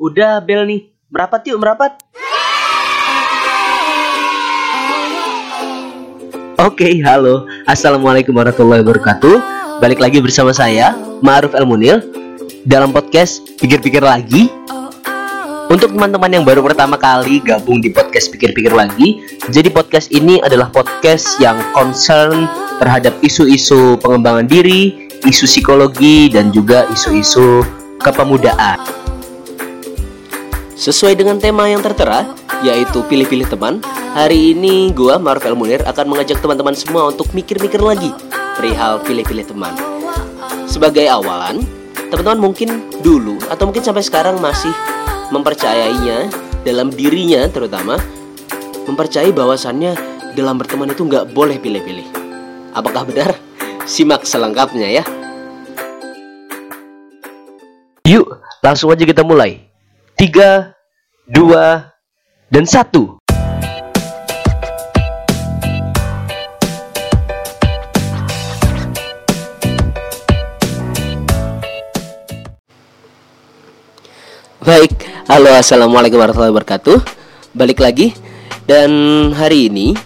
Udah bel nih. Merapat yuk, merapat. Oke, halo. Assalamualaikum warahmatullahi wabarakatuh. Balik lagi bersama saya, Ma'ruf El Munil dalam podcast Pikir-pikir lagi. Untuk teman-teman yang baru pertama kali gabung di podcast Pikir-pikir lagi, jadi podcast ini adalah podcast yang concern terhadap isu-isu pengembangan diri, isu psikologi dan juga isu-isu kepemudaan. Sesuai dengan tema yang tertera, yaitu pilih-pilih teman, hari ini gua Maruf El Munir akan mengajak teman-teman semua untuk mikir-mikir lagi perihal pilih-pilih teman. Sebagai awalan, teman-teman mungkin dulu atau mungkin sampai sekarang masih mempercayainya dalam dirinya terutama mempercayai bahwasannya dalam berteman itu nggak boleh pilih-pilih. Apakah benar? Simak selengkapnya ya. Yuk, langsung aja kita mulai. Tiga, dua, dan satu. Baik, halo assalamualaikum warahmatullahi wabarakatuh. Balik lagi Dan hari ini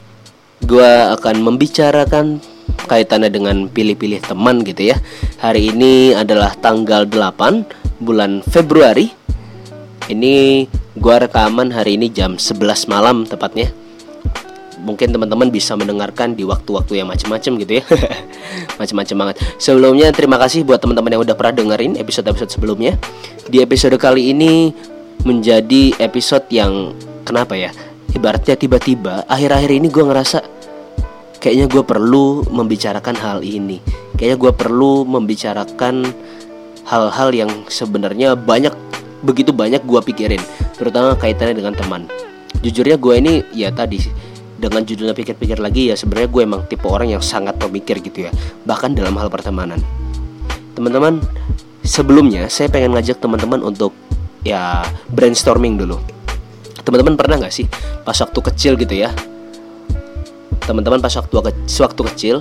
gue akan membicarakan kaitannya dengan pilih-pilih teman gitu ya. Hari ini adalah tanggal 8 bulan Februari. Ini gue rekaman hari ini jam 11 malam tepatnya. Mungkin teman-teman bisa mendengarkan di waktu-waktu yang macam-macam gitu ya. Macam-macam banget. Sebelumnya terima kasih buat teman-teman yang udah pernah dengerin episode-episode sebelumnya. Di episode kali ini menjadi episode yang kenapa ya ibaratnya tiba-tiba akhir-akhir ini gue ngerasa kayaknya gue perlu membicarakan hal ini. Kayaknya gue perlu membicarakan hal-hal yang sebenarnya banyak begitu banyak gue pikirin terutama kaitannya dengan teman. Jujurnya gue ini ya tadi dengan judulnya pikir-pikir lagi ya sebenarnya gue emang tipe orang yang sangat pemikir gitu ya. Bahkan dalam hal pertemanan. Teman-teman sebelumnya saya pengen ngajak teman-teman untuk ya brainstorming dulu. Teman-teman pernah nggak sih pas waktu kecil gitu ya? Teman-teman pas waktu waktu kecil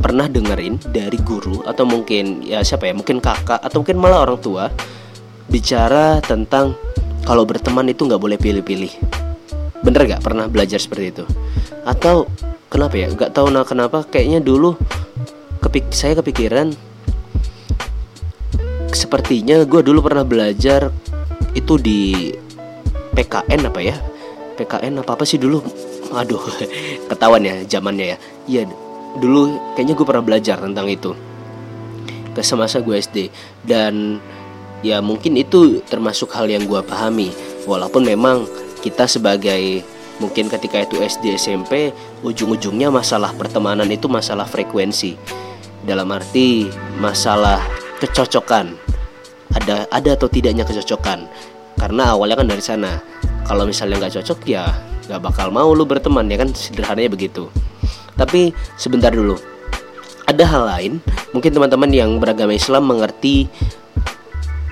pernah dengerin dari guru atau mungkin ya siapa ya mungkin kakak atau mungkin malah orang tua bicara tentang kalau berteman itu nggak boleh pilih-pilih. Bener gak pernah belajar seperti itu? Atau kenapa ya? Nggak tahu nah kenapa. Kayaknya dulu kepik saya kepikiran sepertinya gue dulu pernah belajar itu di PKN apa ya? PKN apa apa sih dulu? Aduh ketahuan ya zamannya ya. Iya dulu kayaknya gue pernah belajar tentang itu ke semasa gue SD dan ya mungkin itu termasuk hal yang gue pahami. Walaupun memang kita sebagai mungkin ketika itu SD SMP ujung-ujungnya masalah pertemanan itu masalah frekuensi. Dalam arti masalah kecocokan. Ada ada atau tidaknya kecocokan. Karena awalnya kan dari sana. Kalau misalnya nggak cocok ya nggak bakal mau lu berteman ya kan? Sederhananya begitu. Tapi sebentar dulu. Ada hal lain. Mungkin teman-teman yang beragama Islam mengerti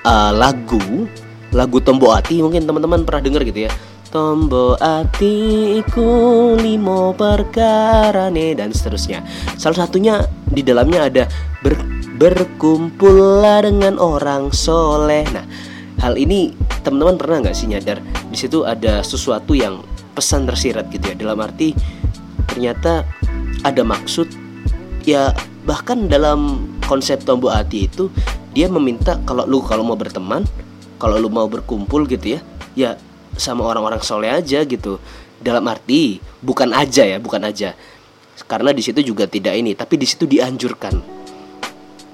uh, lagu lagu Tombo Ati mungkin teman-teman pernah dengar gitu ya Tombo atiku limo perkara nih dan seterusnya. Salah satunya di dalamnya ada ber, berkumpullah dengan orang soleh. Nah, hal ini teman-teman pernah nggak sih nyadar di situ ada sesuatu yang pesan tersirat gitu ya dalam arti ternyata ada maksud ya bahkan dalam konsep tombo ati itu dia meminta kalau lu kalau mau berteman kalau lu mau berkumpul gitu ya ya sama orang-orang soleh aja gitu. Dalam arti bukan aja ya bukan aja. Karena di situ juga tidak ini tapi di situ dianjurkan.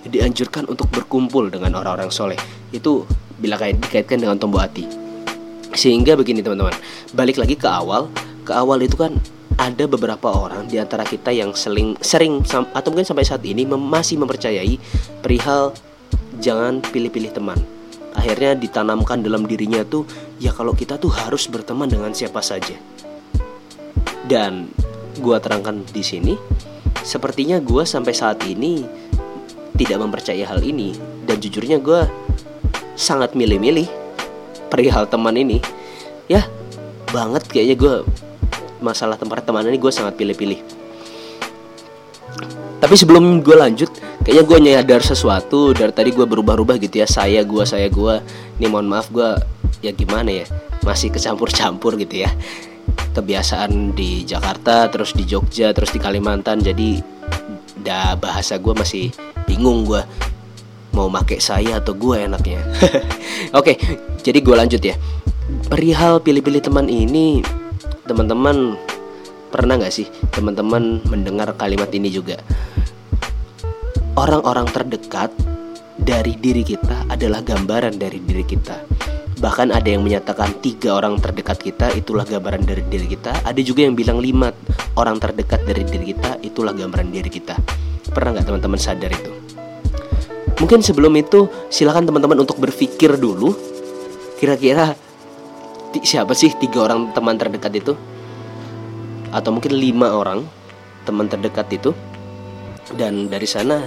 Dianjurkan untuk berkumpul dengan orang-orang soleh. Itu bila kait dikaitkan dengan tombol hati. Sehingga begini teman-teman. Balik lagi ke awal. Ke awal itu kan ada beberapa orang di antara kita yang sering sering atau mungkin sampai saat ini masih mempercayai perihal jangan pilih-pilih teman. Akhirnya ditanamkan dalam dirinya tuh ya kalau kita tuh harus berteman dengan siapa saja. Dan gua terangkan di sini sepertinya gua sampai saat ini tidak mempercayai hal ini. Dan jujurnya gua sangat milih-milih perihal teman ini. Ya banget kayaknya gue masalah tempat teman ini gue sangat pilih-pilih. Tapi sebelum gue lanjut kayaknya gue nyadar sesuatu dari tadi gue berubah-ubah gitu ya. Saya gue saya gue ini mohon maaf gue ya gimana ya? Masih kecampur-campur gitu ya. Kebiasaan di Jakarta terus di Jogja terus di Kalimantan. Jadi dah bahasa gue masih bingung gue mau make saya atau gue enaknya. Oke jadi gue lanjut ya. Perihal pilih-pilih teman ini teman-teman pernah nggak sih teman-teman mendengar kalimat ini juga orang-orang terdekat dari diri kita adalah gambaran dari diri kita Bahkan ada yang menyatakan tiga orang terdekat kita itulah gambaran dari diri kita. Ada juga yang bilang lima orang terdekat dari diri kita itulah gambaran diri kita. Pernah nggak teman-teman sadar itu? Mungkin sebelum itu silakan teman-teman untuk berpikir dulu. Kira-kira siapa sih tiga orang teman terdekat itu? Atau mungkin lima orang teman terdekat itu? Dan dari sana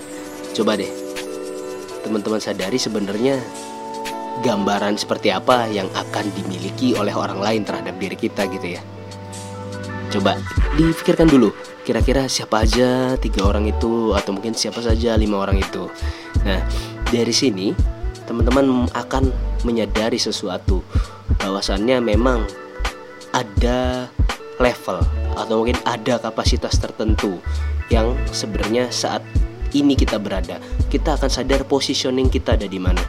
coba deh teman-teman sadari sebenarnya gambaran seperti apa yang akan dimiliki oleh orang lain terhadap diri kita gitu ya. Coba dipikirkan dulu, kira-kira siapa aja tiga orang itu atau mungkin siapa saja lima orang itu. Nah, dari sini teman-teman akan menyadari sesuatu bahwasannya memang ada level atau mungkin ada kapasitas tertentu yang sebenarnya saat ini kita berada, kita akan sadar positioning kita ada di mana.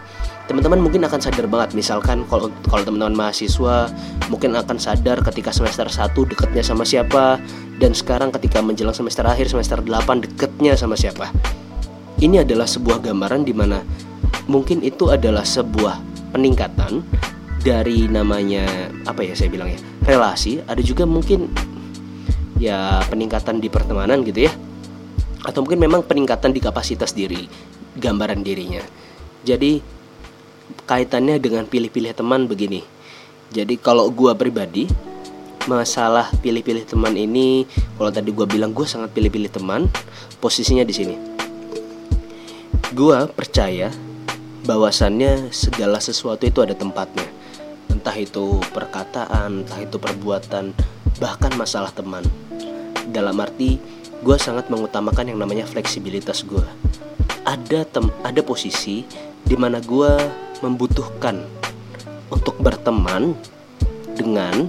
Teman-teman mungkin akan sadar banget misalkan kalau kalau teman-teman mahasiswa mungkin akan sadar ketika semester 1 dekatnya sama siapa dan sekarang ketika menjelang semester akhir semester 8 dekatnya sama siapa. Ini adalah sebuah gambaran di mana mungkin itu adalah sebuah peningkatan dari namanya apa ya saya bilang ya relasi ada juga mungkin ya peningkatan di pertemanan gitu ya atau mungkin memang peningkatan di kapasitas diri gambaran dirinya jadi kaitannya dengan pilih-pilih teman begini. Jadi kalau gue pribadi masalah pilih-pilih teman ini, kalau tadi gue bilang gue sangat pilih-pilih teman, posisinya di sini. Gue percaya bahwasannya segala sesuatu itu ada tempatnya. Entah itu perkataan, entah itu perbuatan, bahkan masalah teman. Dalam arti gue sangat mengutamakan yang namanya fleksibilitas gue. Ada tem ada posisi di mana gue membutuhkan untuk berteman dengan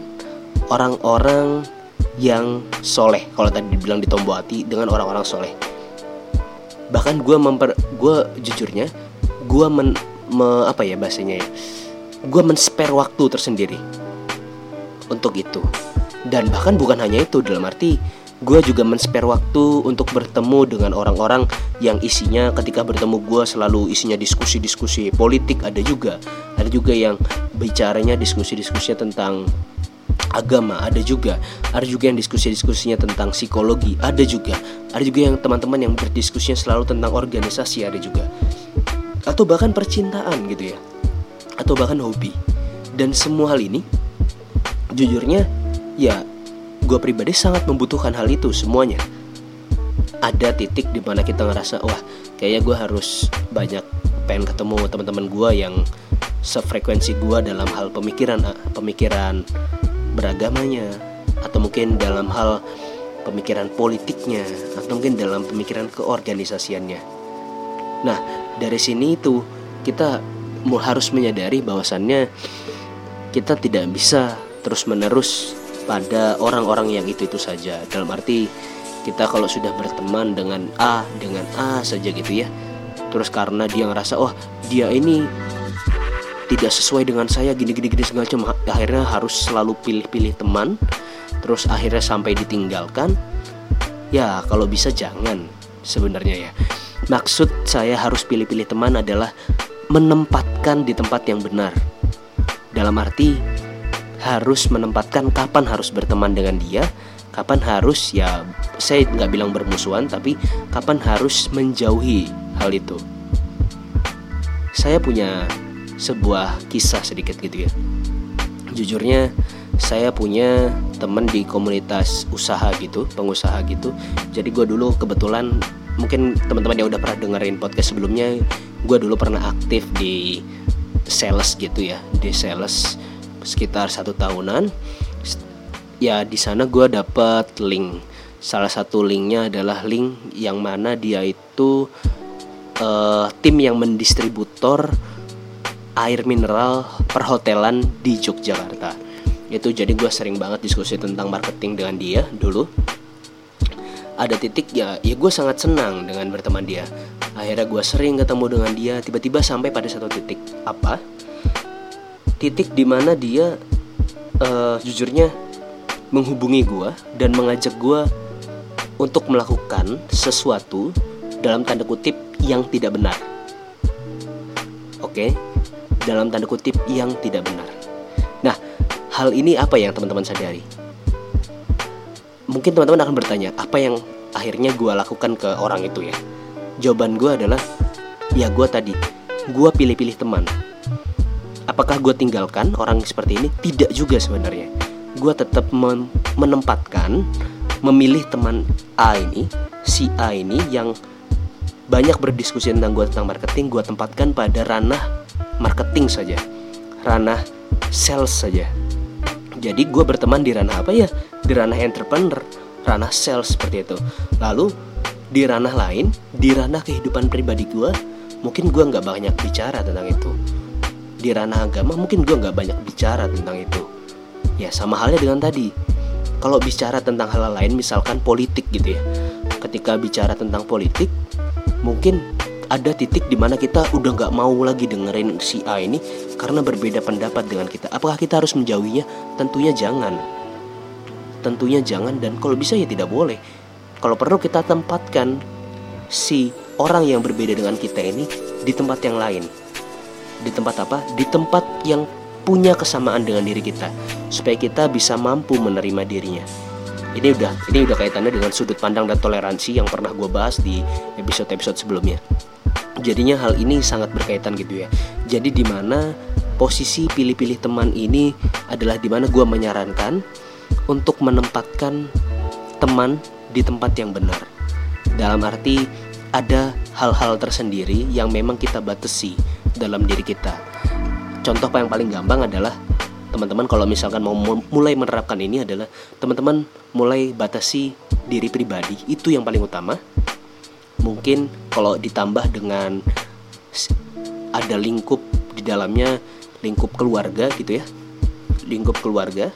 orang-orang yang soleh kalau tadi dibilang di Tombo Hati dengan orang-orang soleh. Bahkan gue memper gue jujurnya gue men me, apa ya bahasanya ya? Gue men-spare waktu tersendiri untuk itu. Dan bahkan bukan hanya itu dalam arti gue juga men-spare waktu untuk bertemu dengan orang-orang yang isinya ketika bertemu gue selalu isinya diskusi-diskusi politik ada juga. Ada juga yang bicaranya diskusi-diskusinya tentang agama ada juga. Ada juga yang diskusi-diskusinya tentang psikologi ada juga. Ada juga yang teman-teman yang berdiskusinya selalu tentang organisasi ada juga. Atau bahkan percintaan gitu ya. Atau bahkan hobi. Dan semua hal ini jujurnya ya gue pribadi sangat membutuhkan hal itu semuanya ada titik di mana kita ngerasa wah kayaknya gue harus banyak pengen ketemu teman-teman gue yang sefrekuensi gue dalam hal pemikiran ah, pemikiran beragamanya atau mungkin dalam hal pemikiran politiknya atau mungkin dalam pemikiran keorganisasiannya. Nah dari sini itu kita harus menyadari bahwasannya kita tidak bisa terus menerus pada orang-orang yang itu-itu saja. Dalam arti kita kalau sudah berteman dengan A dengan A saja gitu ya. Terus karena dia ngerasa oh dia ini tidak sesuai dengan saya gini-gini gini segala macam. Akhirnya harus selalu pilih-pilih teman. Terus akhirnya sampai ditinggalkan. Ya kalau bisa jangan sebenarnya ya. Maksud saya harus pilih-pilih teman adalah menempatkan di tempat yang benar. Dalam arti harus menempatkan kapan harus berteman dengan dia kapan harus ya saya nggak bilang bermusuhan tapi kapan harus menjauhi hal itu. Saya punya sebuah kisah sedikit gitu ya. Jujurnya saya punya teman di komunitas usaha gitu pengusaha gitu. Jadi gue dulu kebetulan mungkin teman-teman yang udah pernah dengerin podcast sebelumnya gue dulu pernah aktif di sales gitu ya di sales sekitar satu tahunan ya di sana gue dapet link. Salah satu linknya adalah link yang mana dia itu uh, tim yang mendistributor air mineral perhotelan di Yogyakarta. Itu jadi gue sering banget diskusi tentang marketing dengan dia dulu. Ada titik ya ya gue sangat senang dengan berteman dia. Akhirnya gue sering ketemu dengan dia tiba-tiba sampai pada satu titik. Apa titik di mana dia uh, jujurnya menghubungi gue dan mengajak gue untuk melakukan sesuatu dalam tanda kutip yang tidak benar. Oke, dalam tanda kutip yang tidak benar. Nah, hal ini apa yang teman-teman sadari? Mungkin teman-teman akan bertanya, apa yang akhirnya gue lakukan ke orang itu ya? Jawaban gue adalah, ya gue tadi, gue pilih-pilih teman. Apakah gue tinggalkan orang seperti ini? Tidak juga sebenarnya. Gue tetap menempatkan, memilih teman A ini, si A ini yang banyak berdiskusi tentang gue tentang marketing gue tempatkan pada ranah marketing saja. Ranah sales saja. Jadi gue berteman di ranah apa ya? Di ranah entrepreneur ranah sales seperti itu. Lalu di ranah lain di ranah kehidupan pribadi gue mungkin gue nggak banyak bicara tentang itu di ranah agama mungkin gue nggak banyak bicara tentang itu ya sama halnya dengan tadi kalau bicara tentang hal lain misalkan politik gitu ya ketika bicara tentang politik mungkin ada titik di mana kita udah nggak mau lagi dengerin si A ini karena berbeda pendapat dengan kita. Apakah kita harus menjauhinya? Tentunya jangan. Tentunya jangan dan kalau bisa ya tidak boleh. Kalau perlu kita tempatkan si orang yang berbeda dengan kita ini di tempat yang lain. Di tempat apa? Di tempat yang punya kesamaan dengan diri kita supaya kita bisa mampu menerima dirinya. Ini udah ini udah kaitannya dengan sudut pandang dan toleransi yang pernah gue bahas di episode-episode sebelumnya. Jadinya hal ini sangat berkaitan gitu ya. Jadi di mana posisi pilih-pilih teman ini adalah di mana gue menyarankan untuk menempatkan teman di tempat yang benar. Dalam arti ada hal-hal tersendiri yang memang kita batasi dalam diri kita. Contoh yang paling gampang adalah teman-teman kalau misalkan mau mulai menerapkan ini adalah teman-teman mulai batasi diri pribadi. Itu yang paling utama. Mungkin kalau ditambah dengan ada lingkup di dalamnya lingkup keluarga gitu ya. Lingkup keluarga.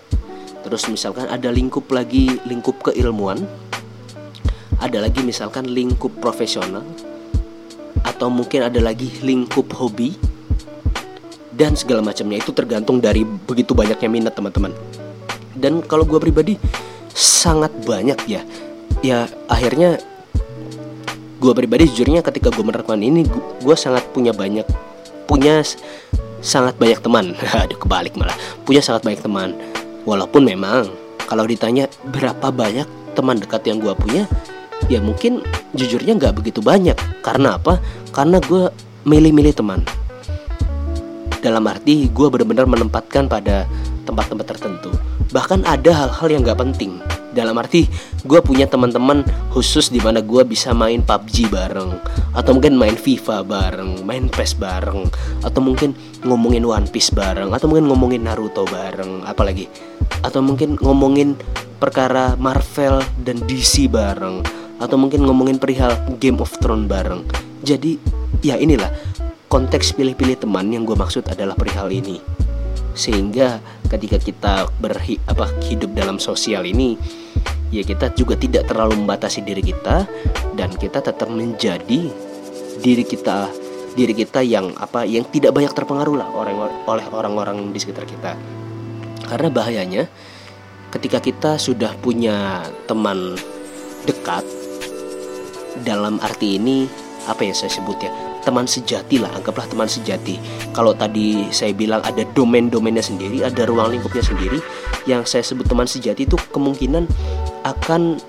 Terus misalkan ada lingkup lagi lingkup keilmuan. Ada lagi misalkan lingkup profesional atau mungkin ada lagi lingkup hobi? Dan segala macamnya itu tergantung dari begitu banyaknya minat teman-teman. Dan kalau gue pribadi sangat banyak ya. Ya akhirnya gue pribadi jujurnya ketika gue menerapkan ini gue sangat punya banyak punya sangat banyak teman. Aduh kebalik malah. Punya sangat banyak teman. Walaupun memang kalau ditanya berapa banyak teman dekat yang gue punya ya mungkin jujurnya nggak begitu banyak. Karena apa? Karena gue milih-milih teman. Dalam arti gue benar-benar menempatkan pada tempat-tempat tertentu. Bahkan ada hal-hal yang gak penting. Dalam arti gue punya teman-teman khusus di mana gue bisa main PUBG bareng. Atau mungkin main FIFA bareng main PES bareng. Atau mungkin ngomongin One Piece bareng. Atau mungkin ngomongin Naruto bareng apalagi. Atau mungkin ngomongin perkara Marvel dan DC bareng atau mungkin ngomongin perihal Game of Thrones bareng. Jadi ya inilah konteks pilih-pilih teman yang gue maksud adalah perihal ini. Sehingga ketika kita berhi apa hidup dalam sosial ini ya kita juga tidak terlalu membatasi diri kita dan kita tetap menjadi diri kita diri kita yang apa yang tidak banyak terpengaruh lah orang oleh orang-orang di sekitar kita. Karena bahayanya ketika kita sudah punya teman dekat dalam arti ini apa yang saya sebut ya? Teman sejati lah anggaplah teman sejati. Kalau tadi saya bilang ada domain-domainnya sendiri ada ruang lingkupnya sendiri yang saya sebut teman sejati itu kemungkinan akan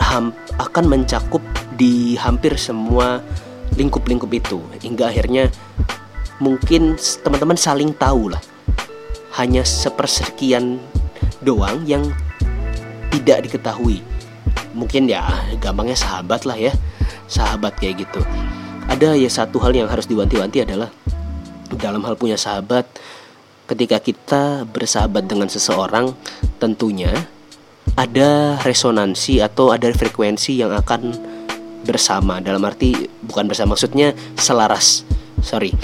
ham, akan mencakup di hampir semua lingkup-lingkup itu. Hingga akhirnya mungkin teman-teman saling tahu lah. Hanya sepersekian doang yang tidak diketahui mungkin ya gampangnya sahabat lah ya. Sahabat kayak gitu. Ada ya satu hal yang harus diwanti-wanti adalah dalam hal punya sahabat ketika kita bersahabat dengan seseorang tentunya ada resonansi atau ada frekuensi yang akan bersama. Dalam arti bukan bersama maksudnya selaras. Sorry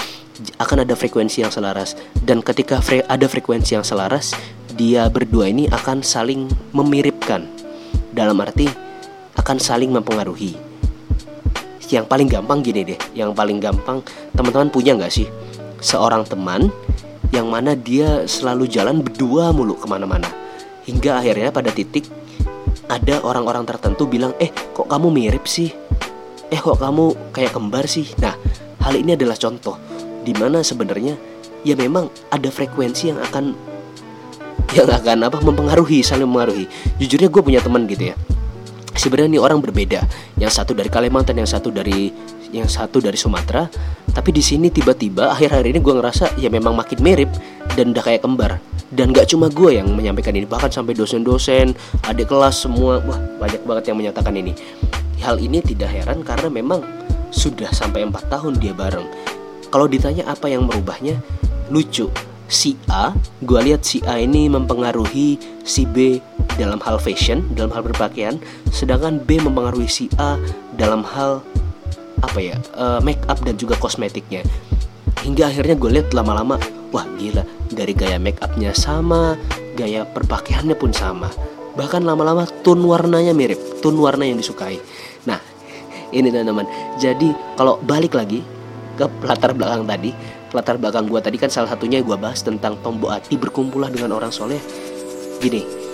akan ada frekuensi yang selaras. Dan ketika fre ada frekuensi yang selaras dia berdua ini akan saling memiripkan dalam arti akan saling mempengaruhi. Yang paling gampang gini deh yang paling gampang teman-teman punya nggak sih seorang teman yang mana dia selalu jalan berdua mulu ke mana-mana hingga akhirnya pada titik ada orang-orang tertentu bilang eh kok kamu mirip sih? Eh kok kamu kayak kembar sih? Nah hal ini adalah contoh di mana sebenarnya ya memang ada frekuensi yang akan yang akan apa mempengaruhi saling mempengaruhi. Jujurnya gue punya teman gitu ya. Sebenarnya ini orang berbeda. Yang satu dari Kalimantan yang satu dari yang satu dari Sumatera. Tapi di sini tiba-tiba akhir-akhir ini gue ngerasa ya memang makin mirip dan udah kayak kembar. Dan gak cuma gue yang menyampaikan ini bahkan sampai dosen-dosen adik kelas semua. Wah banyak banget yang menyatakan ini. Hal ini tidak heran karena memang sudah sampai empat tahun dia bareng. Kalau ditanya apa yang merubahnya, lucu. Si A, gue lihat si A ini mempengaruhi si B dalam hal fashion, dalam hal berpakaian, sedangkan B mempengaruhi si A dalam hal apa ya, uh, make up dan juga kosmetiknya. Hingga akhirnya gue lihat lama-lama, wah gila, dari gaya make upnya sama, gaya perpakaiannya pun sama. Bahkan lama-lama tone warnanya mirip, tone warna yang disukai. Nah, ini teman-teman. Jadi kalau balik lagi ke latar belakang tadi latar belakang gue tadi kan salah satunya gue bahas tentang tombok hati berkumpulah dengan orang soleh. Gini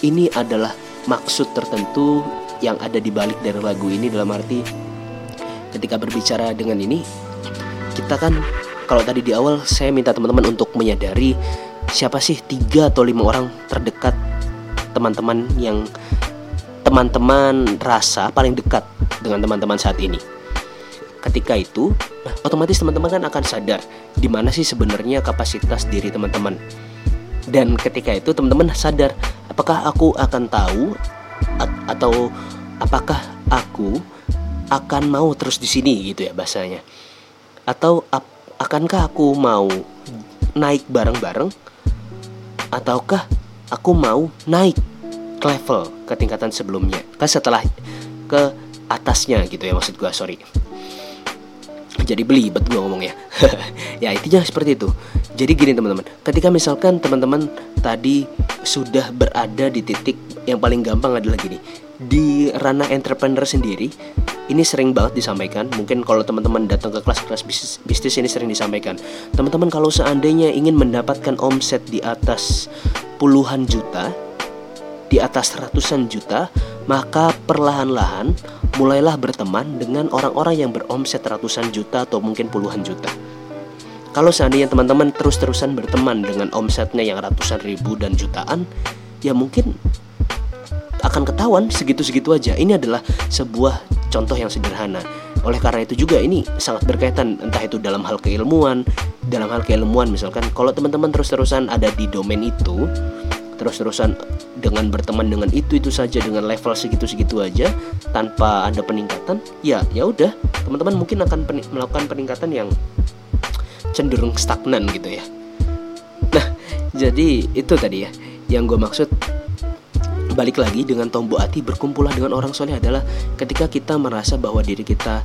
ini adalah maksud tertentu yang ada di balik dari lagu ini dalam arti ketika berbicara dengan ini kita kan kalau tadi di awal saya minta teman-teman untuk menyadari siapa sih tiga atau lima orang terdekat teman-teman yang teman-teman rasa paling dekat dengan teman-teman saat ini ketika itu nah, otomatis teman-teman kan akan sadar di mana sih sebenarnya kapasitas diri teman-teman. Dan ketika itu teman-teman sadar apakah aku akan tahu atau apakah aku akan mau terus di sini gitu ya bahasanya. Atau ap akankah aku mau naik bareng-bareng? Ataukah aku mau naik level ke tingkatan sebelumnya kan setelah ke atasnya gitu ya maksud gua sorry jadi belibet gue ngomongnya ya intinya seperti itu. Jadi gini teman-teman. Ketika misalkan teman-teman tadi sudah berada di titik yang paling gampang adalah gini. Di ranah entrepreneur sendiri ini sering banget disampaikan. Mungkin kalau teman-teman datang ke kelas-kelas bisnis, bisnis ini sering disampaikan. Teman-teman kalau seandainya ingin mendapatkan omset di atas puluhan juta di atas ratusan juta, maka perlahan-lahan mulailah berteman dengan orang-orang yang beromset ratusan juta atau mungkin puluhan juta. Kalau seandainya teman-teman terus-terusan berteman dengan omsetnya yang ratusan ribu dan jutaan, ya mungkin akan ketahuan segitu-segitu aja. Ini adalah sebuah contoh yang sederhana. Oleh karena itu juga ini sangat berkaitan entah itu dalam hal keilmuan, dalam hal keilmuan misalkan kalau teman-teman terus-terusan ada di domain itu, terus-terusan dengan berteman dengan itu itu saja dengan level segitu-segitu aja tanpa ada peningkatan ya ya udah. Teman-teman mungkin akan pen melakukan peningkatan yang cenderung stagnan gitu ya. Nah jadi itu tadi ya. Yang gue maksud balik lagi dengan tombok hati berkumpullah dengan orang soleh adalah ketika kita merasa bahwa diri kita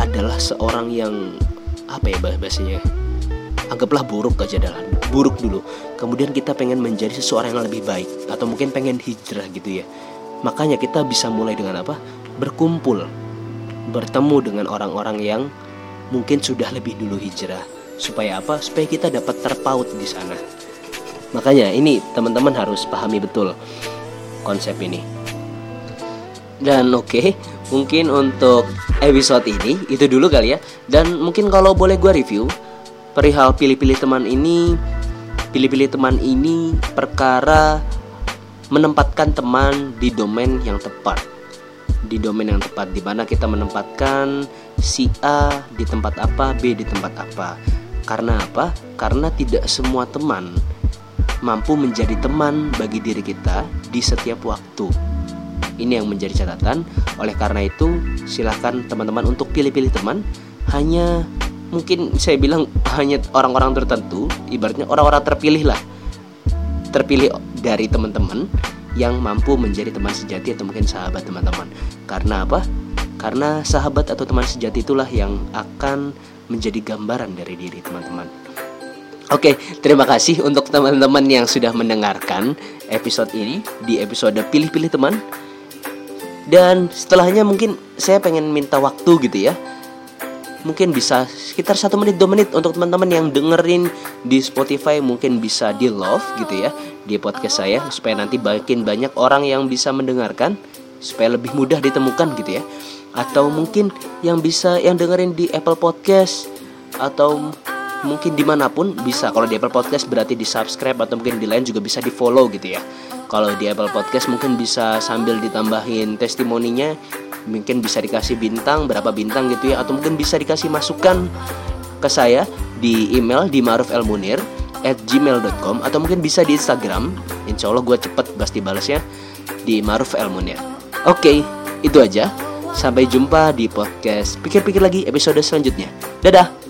adalah seorang yang apa ya bahasanya anggaplah buruk aja adalah buruk dulu. Kemudian kita pengen menjadi seseorang yang lebih baik atau mungkin pengen hijrah gitu ya. Makanya kita bisa mulai dengan apa? Berkumpul bertemu dengan orang-orang yang mungkin sudah lebih dulu hijrah. Supaya apa? Supaya kita dapat terpaut di sana. Makanya ini teman-teman harus pahami betul konsep ini. Dan oke okay, mungkin untuk episode ini itu dulu kali ya. Dan mungkin kalau boleh gue review perihal pilih-pilih teman ini pilih-pilih teman ini perkara menempatkan teman di domain yang tepat. Di domain yang tepat di mana kita menempatkan si A di tempat apa B di tempat apa. Karena apa? Karena tidak semua teman mampu menjadi teman bagi diri kita di setiap waktu. Ini yang menjadi catatan. Oleh karena itu silahkan teman-teman untuk pilih-pilih teman. Hanya mungkin saya bilang hanya orang-orang tertentu ibaratnya orang-orang terpilih lah terpilih dari teman-teman yang mampu menjadi teman sejati atau mungkin sahabat teman-teman karena apa karena sahabat atau teman sejati itulah yang akan menjadi gambaran dari diri teman-teman. Oke, terima kasih untuk teman-teman yang sudah mendengarkan episode ini di episode pilih-pilih teman. Dan setelahnya mungkin saya pengen minta waktu gitu ya. Mungkin bisa sekitar satu menit dua menit untuk teman-teman yang dengerin di Spotify mungkin bisa di love gitu ya di podcast saya supaya nanti makin banyak orang yang bisa mendengarkan supaya lebih mudah ditemukan gitu ya. Atau mungkin yang bisa yang dengerin di Apple Podcast atau mungkin di mana pun bisa. Kalau di Apple Podcast berarti di subscribe atau mungkin di lain juga bisa di follow gitu ya. Kalau di Apple Podcast mungkin bisa sambil ditambahin testimoninya mungkin bisa dikasih bintang berapa bintang gitu ya. Atau mungkin bisa dikasih masukan ke saya di email di Maruf Elmunir at gmail.com atau mungkin bisa di Instagram. Insya Allah gue cepet pasti balasnya di Maruf Elmunir Oke itu aja. Sampai jumpa di podcast Pikir-pikir lagi episode selanjutnya. Dadah